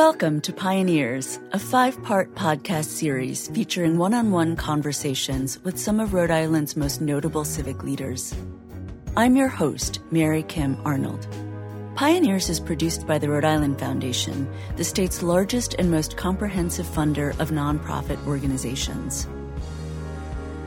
Welcome to Pioneers, a five part podcast series featuring one on one conversations with some of Rhode Island's most notable civic leaders. I'm your host, Mary Kim Arnold. Pioneers is produced by the Rhode Island Foundation, the state's largest and most comprehensive funder of nonprofit organizations.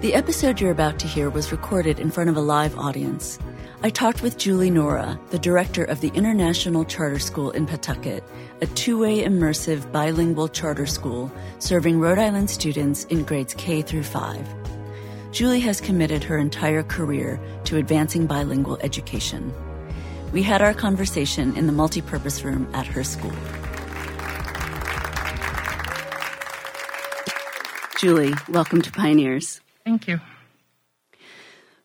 The episode you're about to hear was recorded in front of a live audience. I talked with Julie Nora, the director of the International Charter School in Pawtucket, a two way immersive bilingual charter school serving Rhode Island students in grades K through 5. Julie has committed her entire career to advancing bilingual education. We had our conversation in the multipurpose room at her school. Julie, welcome to Pioneers. Thank you.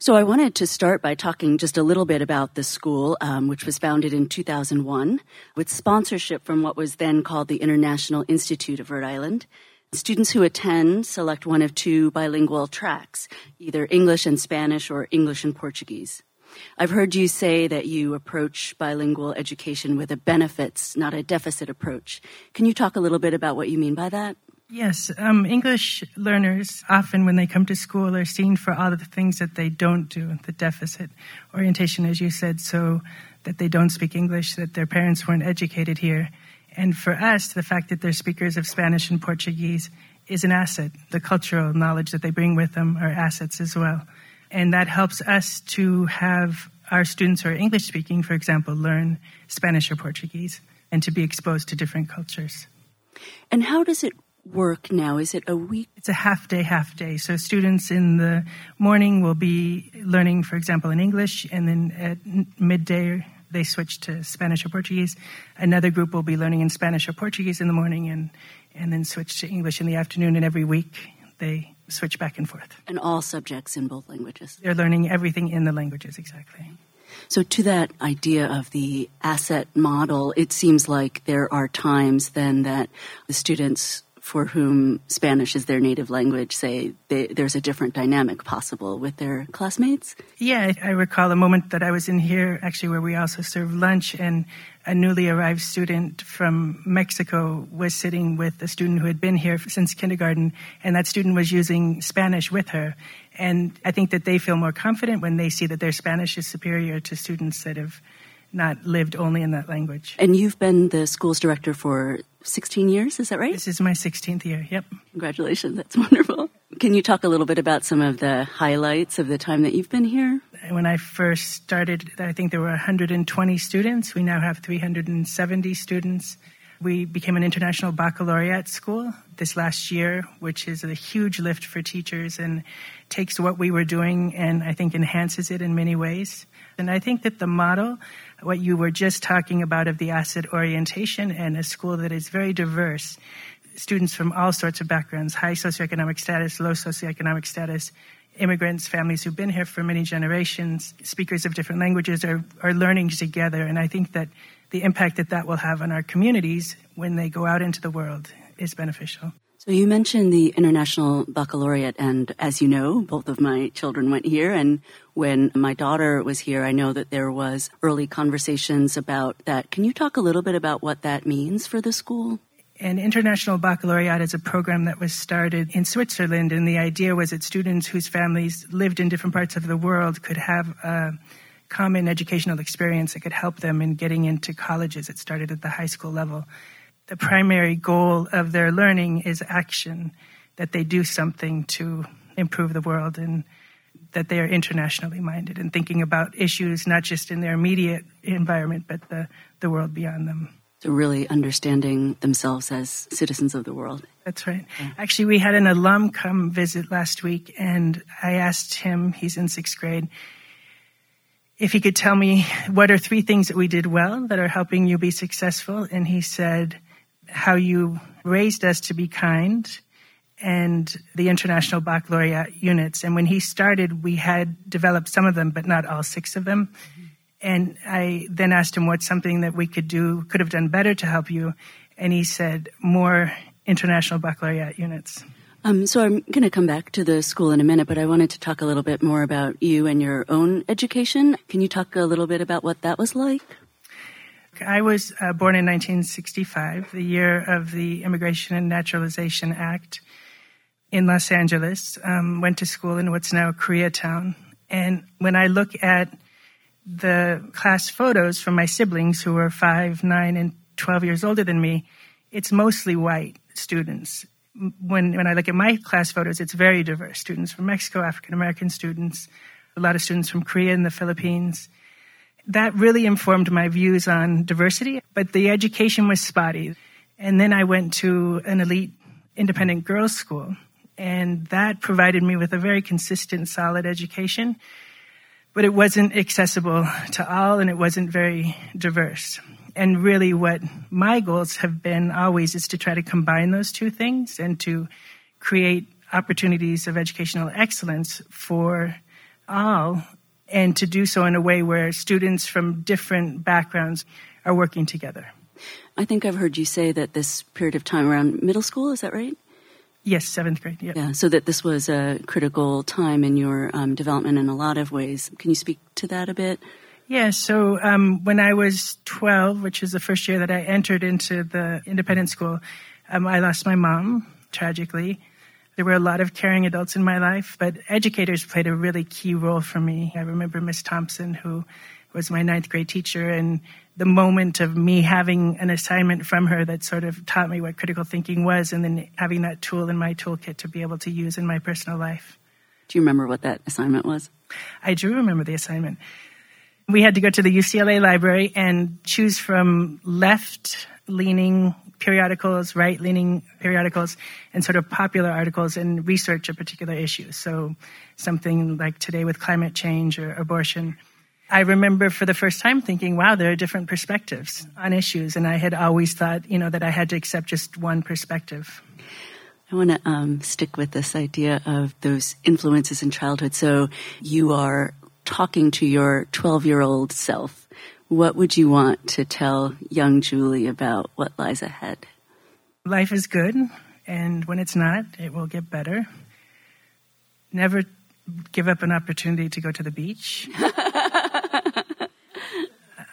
So I wanted to start by talking just a little bit about the school, um, which was founded in 2001 with sponsorship from what was then called the International Institute of Rhode Island. Students who attend select one of two bilingual tracks, either English and Spanish or English and Portuguese. I've heard you say that you approach bilingual education with a benefits, not a deficit approach. Can you talk a little bit about what you mean by that? Yes, um, English learners often, when they come to school, are seen for all of the things that they don't do, the deficit orientation, as you said, so that they don't speak English, that their parents weren't educated here. And for us, the fact that they're speakers of Spanish and Portuguese is an asset. The cultural knowledge that they bring with them are assets as well. And that helps us to have our students who are English speaking, for example, learn Spanish or Portuguese and to be exposed to different cultures. And how does it work now? Is it a week? It's a half day, half day. So students in the morning will be learning, for example, in English, and then at midday they switch to Spanish or Portuguese. Another group will be learning in Spanish or Portuguese in the morning, and and then switch to English in the afternoon. And every week they switch back and forth. And all subjects in both languages. They're learning everything in the languages exactly. So, to that idea of the asset model, it seems like there are times then that the students for whom Spanish is their native language say they, there's a different dynamic possible with their classmates? Yeah, I recall a moment that I was in here actually where we also served lunch and a newly arrived student from Mexico was sitting with a student who had been here since kindergarten and that student was using Spanish with her. And I think that they feel more confident when they see that their Spanish is superior to students that have not lived only in that language. And you've been the school's director for 16 years, is that right? This is my 16th year, yep. Congratulations, that's wonderful. Can you talk a little bit about some of the highlights of the time that you've been here? When I first started, I think there were 120 students. We now have 370 students. We became an international baccalaureate school this last year, which is a huge lift for teachers and takes what we were doing and I think enhances it in many ways. And I think that the model what you were just talking about of the asset orientation and a school that is very diverse. Students from all sorts of backgrounds, high socioeconomic status, low socioeconomic status, immigrants, families who've been here for many generations, speakers of different languages are, are learning together. And I think that the impact that that will have on our communities when they go out into the world is beneficial. So you mentioned the International Baccalaureate, and as you know, both of my children went here. And when my daughter was here, I know that there was early conversations about that. Can you talk a little bit about what that means for the school? An international baccalaureate is a program that was started in Switzerland, and the idea was that students whose families lived in different parts of the world could have a common educational experience that could help them in getting into colleges. It started at the high school level the primary goal of their learning is action, that they do something to improve the world and that they are internationally minded and thinking about issues not just in their immediate environment, but the, the world beyond them. So, really understanding themselves as citizens of the world. That's right. Yeah. Actually, we had an alum come visit last week, and I asked him, he's in sixth grade, if he could tell me what are three things that we did well that are helping you be successful. And he said, how you raised us to be kind and the international baccalaureate units. And when he started, we had developed some of them, but not all six of them. And I then asked him what's something that we could do, could have done better to help you. And he said, more international baccalaureate units. Um, so I'm going to come back to the school in a minute, but I wanted to talk a little bit more about you and your own education. Can you talk a little bit about what that was like? I was uh, born in 1965, the year of the Immigration and Naturalization Act in Los Angeles. Um, went to school in what's now Koreatown. And when I look at the class photos from my siblings who are five, nine, and 12 years older than me, it's mostly white students. When, when I look at my class photos, it's very diverse. Students from Mexico, African American students, a lot of students from Korea and the Philippines. That really informed my views on diversity, but the education was spotty. And then I went to an elite independent girls' school, and that provided me with a very consistent, solid education but it wasn't accessible to all and it wasn't very diverse. And really, what my goals have been always is to try to combine those two things and to create opportunities of educational excellence for all, and to do so in a way where students from different backgrounds are working together. I think I've heard you say that this period of time around middle school, is that right? Yes, seventh grade. Yep. Yeah, so that this was a critical time in your um, development in a lot of ways. Can you speak to that a bit? Yeah, so um, when I was 12, which is the first year that I entered into the independent school, um, I lost my mom tragically. There were a lot of caring adults in my life, but educators played a really key role for me. I remember Miss Thompson, who was my ninth grade teacher, and the moment of me having an assignment from her that sort of taught me what critical thinking was, and then having that tool in my toolkit to be able to use in my personal life. Do you remember what that assignment was? I do remember the assignment. We had to go to the UCLA library and choose from left leaning periodicals, right leaning periodicals, and sort of popular articles and research a particular issue. So, something like today with climate change or abortion. I remember for the first time thinking, wow, there are different perspectives on issues. And I had always thought, you know, that I had to accept just one perspective. I want to um, stick with this idea of those influences in childhood. So you are talking to your 12 year old self. What would you want to tell young Julie about what lies ahead? Life is good, and when it's not, it will get better. Never give up an opportunity to go to the beach.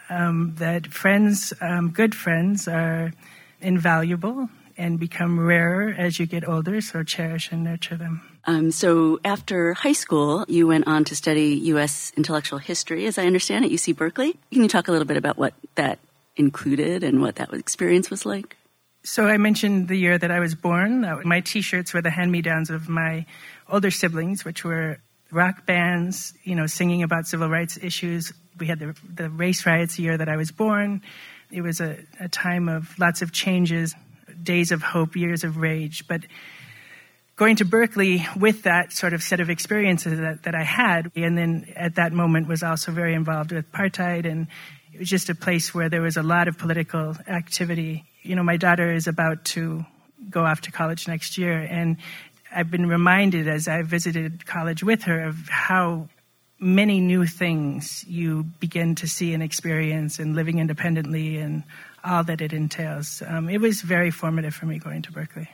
um, that friends, um, good friends, are invaluable and become rarer as you get older, so cherish and nurture them. Um, so after high school, you went on to study U.S. intellectual history, as I understand, at UC Berkeley. Can you talk a little bit about what that included and what that experience was like? So I mentioned the year that I was born. My T-shirts were the hand-me-downs of my older siblings, which were rock bands, you know, singing about civil rights issues. We had the, the race riots year that I was born. It was a, a time of lots of changes, days of hope, years of rage. But going to Berkeley with that sort of set of experiences that, that I had, and then at that moment was also very involved with apartheid, and it was just a place where there was a lot of political activity. You know, my daughter is about to go off to college next year, and I've been reminded as I visited college with her of how many new things you begin to see and experience and living independently and all that it entails. Um, it was very formative for me going to Berkeley.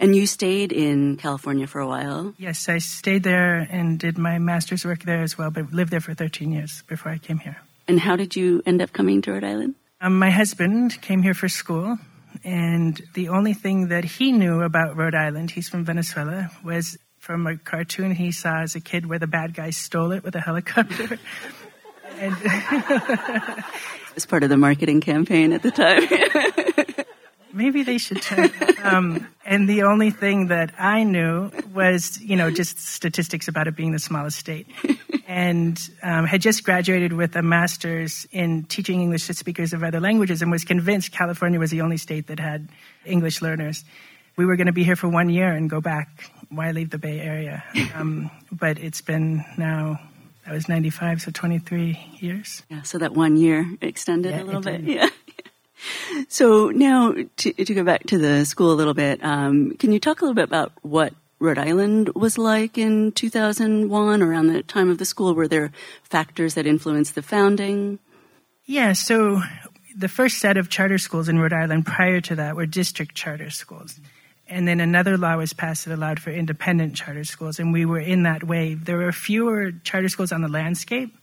And you stayed in California for a while? Yes, I stayed there and did my master's work there as well, but lived there for 13 years before I came here. And how did you end up coming to Rhode Island? Um, my husband came here for school and the only thing that he knew about Rhode Island, he's from Venezuela, was from a cartoon he saw as a kid where the bad guy stole it with a helicopter. and as part of the marketing campaign at the time. Maybe they should turn. Um, and the only thing that I knew was, you know, just statistics about it being the smallest state and um, had just graduated with a master's in teaching English to speakers of other languages and was convinced California was the only state that had English learners. We were going to be here for one year and go back. Why leave the Bay Area? Um, but it's been now, I was 95, so 23 years. Yeah, so that one year extended yeah, a little bit. Yeah. So now to, to, go back to the school a little bit, um, can you talk a little bit about what Rhode Island was like in 2001 around the time of the school? Were there factors that influenced the founding? Yeah, so the first set of charter schools in Rhode Island prior to that were district charter schools. And then another law was passed that allowed for independent charter schools, and we were in that wave. There were fewer charter schools on the landscape,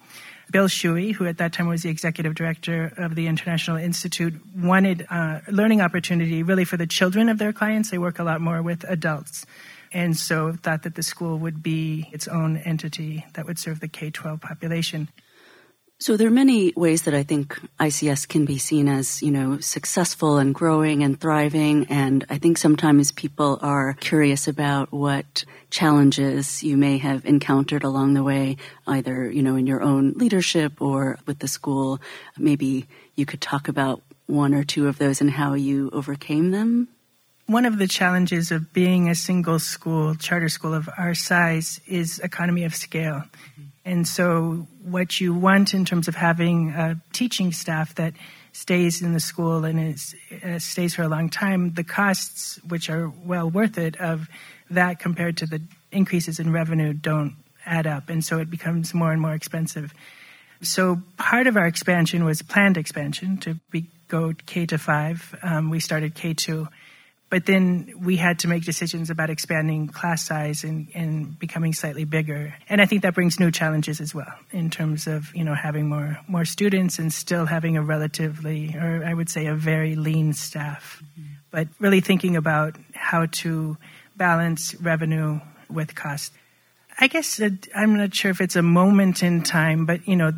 Bill Shuey, who at that time was the executive director of the International Institute, wanted uh, learning opportunity really for the children of their clients. They work a lot more with adults. And so thought that the school would be its own entity that would serve the K 12 population. So there are many ways that I think ICS can be seen as, you know, successful and growing and thriving. And I think sometimes people are curious about what challenges you may have encountered along the way, either, you know, in your own leadership or with the school. Maybe you could talk about one or two of those and how you overcame them. One of the challenges of being a single school, charter school of our size, is economy of scale. Mm-hmm and so, what you want in terms of having a teaching staff that stays in the school and is, uh, stays for a long time, the costs, which are well worth it, of that compared to the increases in revenue don't add up. And so, it becomes more and more expensive. So, part of our expansion was planned expansion to be, go K to five. Um, we started K two but then we had to make decisions about expanding class size and, and becoming slightly bigger. And I think that brings new challenges as well in terms of, you know, having more, more students and still having a relatively, or I would say a very lean staff. Mm-hmm. But really thinking about how to balance revenue with cost. I guess I'm not sure if it's a moment in time, but you know,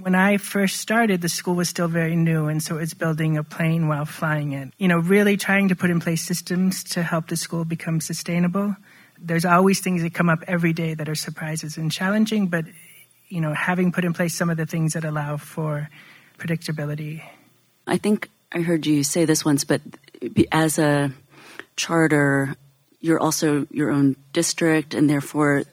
when I first started, the school was still very new, and so it's building a plane while flying it. You know, really trying to put in place systems to help the school become sustainable. There's always things that come up every day that are surprises and challenging, but you know, having put in place some of the things that allow for predictability. I think I heard you say this once, but as a charter, you're also your own district, and therefore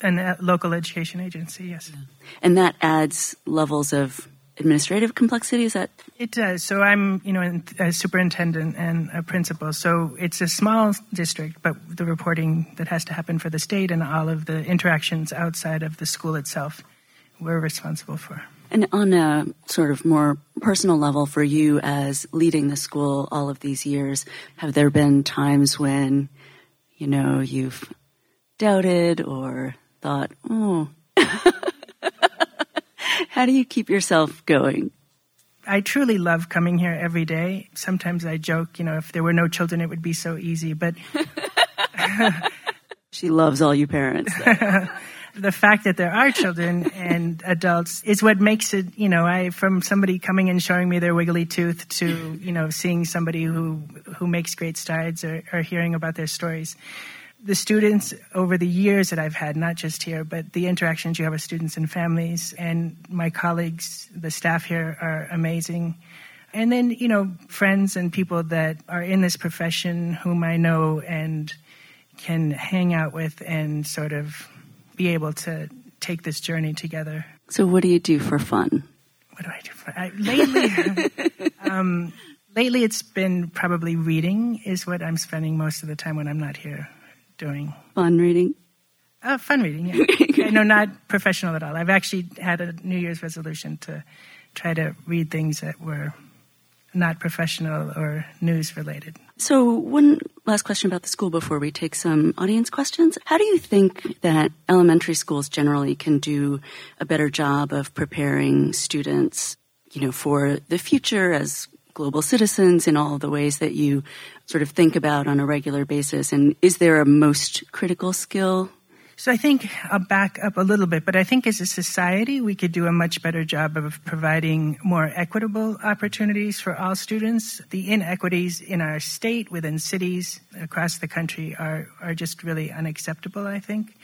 a local education agency, yes. Yeah. And that adds levels of administrative complexity. Is that it does? So I'm, you know, a superintendent and a principal. So it's a small district, but the reporting that has to happen for the state and all of the interactions outside of the school itself, we're responsible for. And on a sort of more personal level for you as leading the school all of these years, have there been times when, you know, you've doubted or thought, oh, how do you keep yourself going? I truly love coming here every day. Sometimes I joke, you know, if there were no children, it would be so easy, but. she loves all you parents. the fact that there are children and adults is what makes it, you know, I, from somebody coming and showing me their wiggly tooth to, you know, seeing somebody who, who makes great strides or, or hearing about their stories the students over the years that I've had, not just here, but the interactions you have with students and families, and my colleagues, the staff here are amazing. And then, you know, friends and people that are in this profession whom I know and can hang out with and sort of be able to take this journey together. So, what do you do for fun? What do I do for I, lately? um, lately, it's been probably reading is what I'm spending most of the time when I'm not here doing. Fun reading? Uh, fun reading, yeah. no, not professional at all. I've actually had a New Year's resolution to try to read things that were not professional or news related. So, one last question about the school before we take some audience questions. How do you think that elementary schools generally can do a better job of preparing students, you know, for the future as global citizens in all the ways that you sort of think about on a regular basis? And is there a most critical skill? So I think I'll back up a little bit, but I think as a society, we could do a much better job of providing more equitable opportunities for all students. The inequities in our state, within cities, across the country are, are just really unacceptable, I think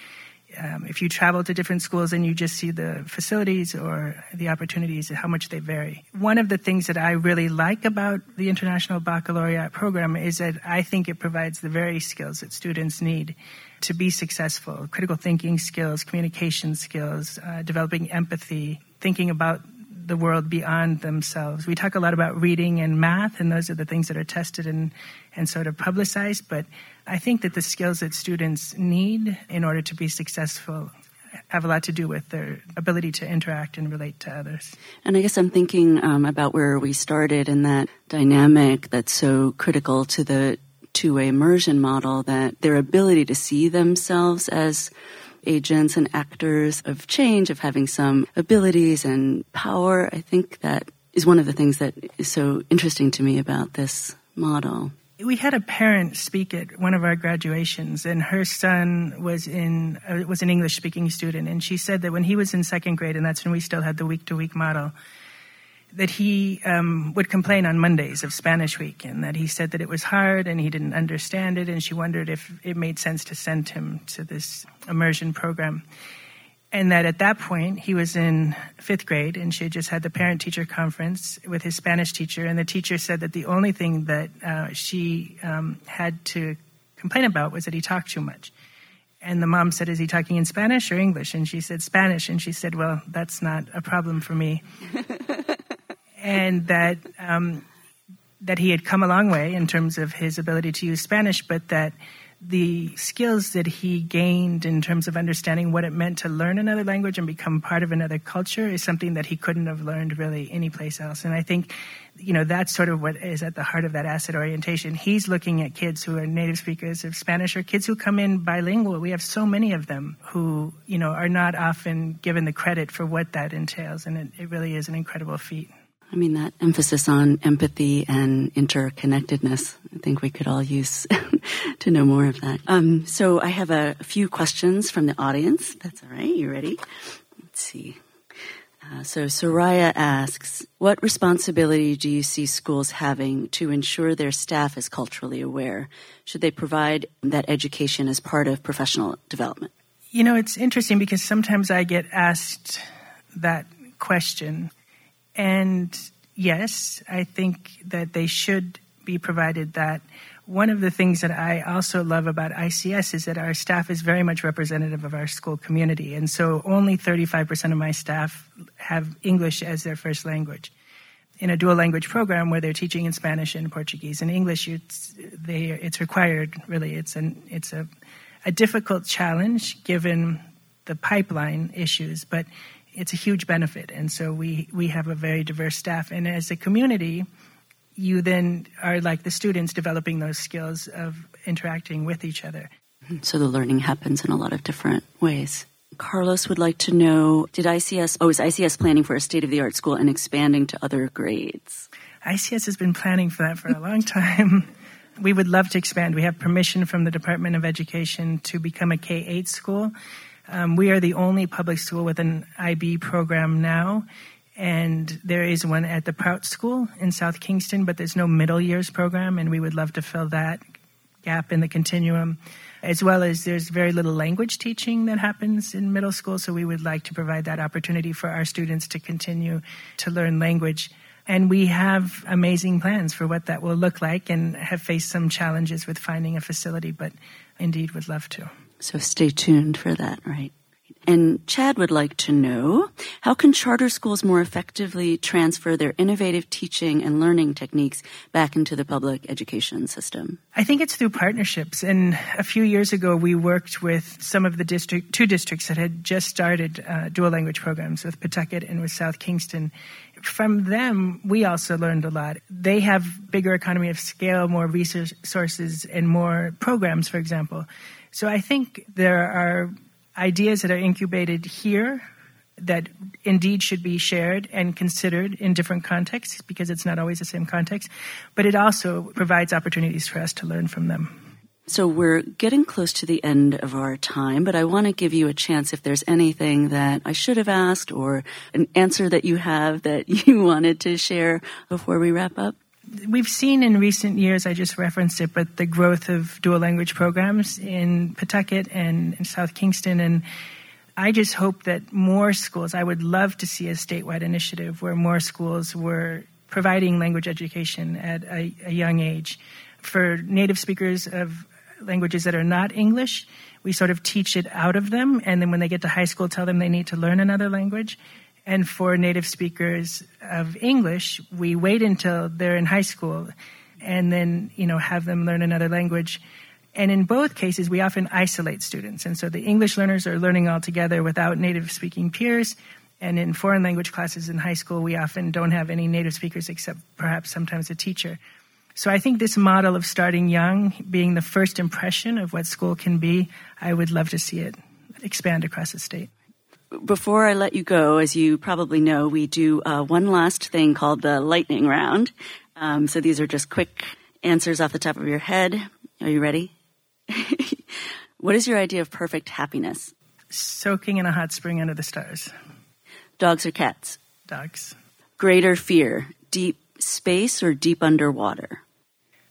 um, if you travel to different schools and you just see the facilities or the opportunities, and how much they vary. One of the things that I really like about the International Baccalaureate program is that I think it provides the very skills that students need to be successful critical thinking skills, communication skills, uh, developing empathy, thinking about the world beyond themselves. We talk a lot about reading and math, and those are the things that are tested and, and sort of publicized, but I think that the skills that students need in order to be successful have a lot to do with their ability to interact and relate to others. And I guess I'm thinking um, about where we started in that dynamic that's so critical to the two way immersion model that their ability to see themselves as agents and actors of change, of having some abilities and power. I think that is one of the things that is so interesting to me about this model. We had a parent speak at one of our graduations, and her son was in uh, was an English speaking student, and she said that when he was in second grade, and that's when we still had the week to week model, that he um, would complain on Mondays of Spanish week, and that he said that it was hard and he didn't understand it, and she wondered if it made sense to send him to this immersion program. And that at that point he was in fifth grade and she had just had the parent teacher conference with his spanish teacher. And the teacher said that the only thing that uh, she um, had to complain about was that he talked too much. And the mom said is he talking in spanish or english? And she said spanish. And she said well that's not a problem for me and that um, that he had come a long way in terms of his ability to use spanish but that the skills that he gained in terms of understanding what it meant to learn another language and become part of another culture is something that he couldn't have learned really anyplace else. And I think, you know, that's sort of what is at the heart of that asset orientation. He's looking at kids who are native speakers of Spanish or kids who come in bilingual. We have so many of them who, you know, are not often given the credit for what that entails. And it, it really is an incredible feat. I mean, that emphasis on empathy and interconnectedness, I think we could all use to know more of that. Um, so I have a, few questions from the audience. That's all right. You ready? Let's see. Uh, so Soraya asks, what responsibility do you see schools having to ensure their staff is culturally aware? Should they provide that education as part of professional development? You know, it's interesting because sometimes I get asked that question and yes, I think that they should be provided that. One of the things that I also love about ICS is that our staff is very much representative of our school community. And so only 35% of my staff have English as their first language. In a dual language program where they're teaching in Spanish and Portuguese and English, it's, they, it's required, really. It's, an, it's a, a difficult challenge given the pipeline issues, but it's a huge benefit. And so we, we have a very diverse staff. And as a community, you then are like the students developing those skills of interacting with each other. So the learning happens in a lot of different ways. Carlos would like to know Did ICS, oh, is ICS planning for a state of the art school and expanding to other grades? ICS has been planning for that for a long time. we would love to expand. We have permission from the Department of Education to become a K 8 school. Um, we are the only public school with an IB program now, and there is one at the Prout School in South Kingstown, but there's no middle years program, and we would love to fill that gap in the continuum. As well as there's very little language teaching that happens in middle school, so we would like to provide that opportunity for our students to continue to learn language. And we have amazing plans for what that will look like and have faced some challenges with finding a facility, but indeed would love to. So stay tuned for that, right? And Chad would like to know how can charter schools more effectively transfer their innovative teaching and learning techniques back into the public education system? I think it's through partnerships. And a few years ago, we worked with some of the district, two districts that had just started uh, dual language programs with Pawtucket and with South Kingstown. From them, we also learned a lot. They have bigger economy of scale, more resources, and more programs, for example. So I think there are ideas that are incubated here that indeed should be shared and considered in different contexts because it's not always the same context, but it also provides opportunities for us to learn from them. So we're getting close to the end of our time, but I want to give you a chance if there's anything that I should have asked or an answer that you have that you wanted to share before we wrap up we've seen in recent years, I just referenced it, but the growth of dual language programs in Pawtucket and in South Kingstown. And I just hope that more schools, I would love to see a statewide initiative where more schools were providing language education at a, a young age. For native speakers of languages that are not English, we sort of teach it out of them. And then when they get to high school, tell them they need to learn another language. And for native speakers of English, we wait until they're in high school and then, you know, have them learn another language. And in both cases, we often isolate students. And so the English learners are learning all together without native speaking peers. And in foreign language classes in high school, we often don't have any native speakers except perhaps sometimes a teacher. So I think this model of starting young, being the first impression of what school can be, I would love to see it expand across the state. Before I let you go, as you probably know, we do uh, one last thing called the lightning round. Um, so these are just quick answers off the top of your head. Are you ready? what is your idea of perfect happiness? Soaking in a hot spring under the stars. Dogs or cats? Dogs. Greater fear, deep space or deep underwater?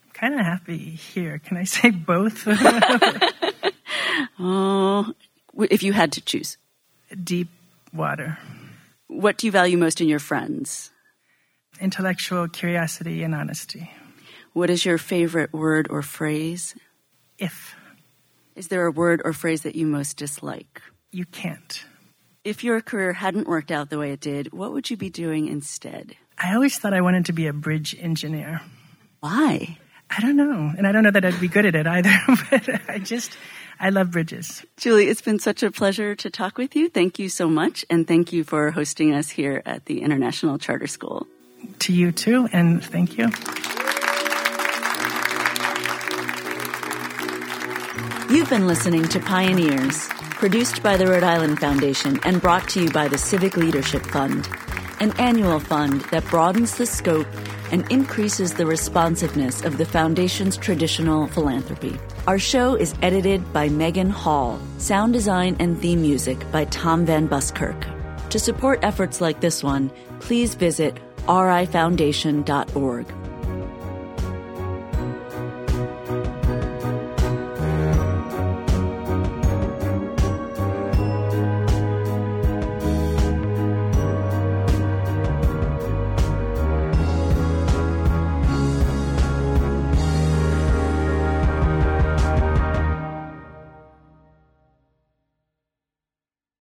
I'm kind of happy here. Can I say both? oh, if you had to choose. Deep water. What do you value most in your friends? Intellectual curiosity and honesty. What is your favorite word or phrase? If. Is there a word or phrase that you most dislike? You can't. If your career hadn't worked out the way it did, what would you be doing instead? I always thought I wanted to be a bridge engineer. Why? I don't know. And I don't know that I'd be good at it either, but I just, I love bridges. Julie, it's been such a pleasure to talk with you. Thank you so much. And thank you for hosting us here at the International Charter School. To you too, and thank you. You've been listening to Pioneers, produced by the Rhode Island Foundation and brought to you by the Civic Leadership Fund, an annual fund that broadens the scope and increases the responsiveness of the Foundation's traditional philanthropy. Our show is edited by Megan Hall, sound design and theme music by Tom Van Buskirk. To support efforts like this one, please visit rifoundation.org.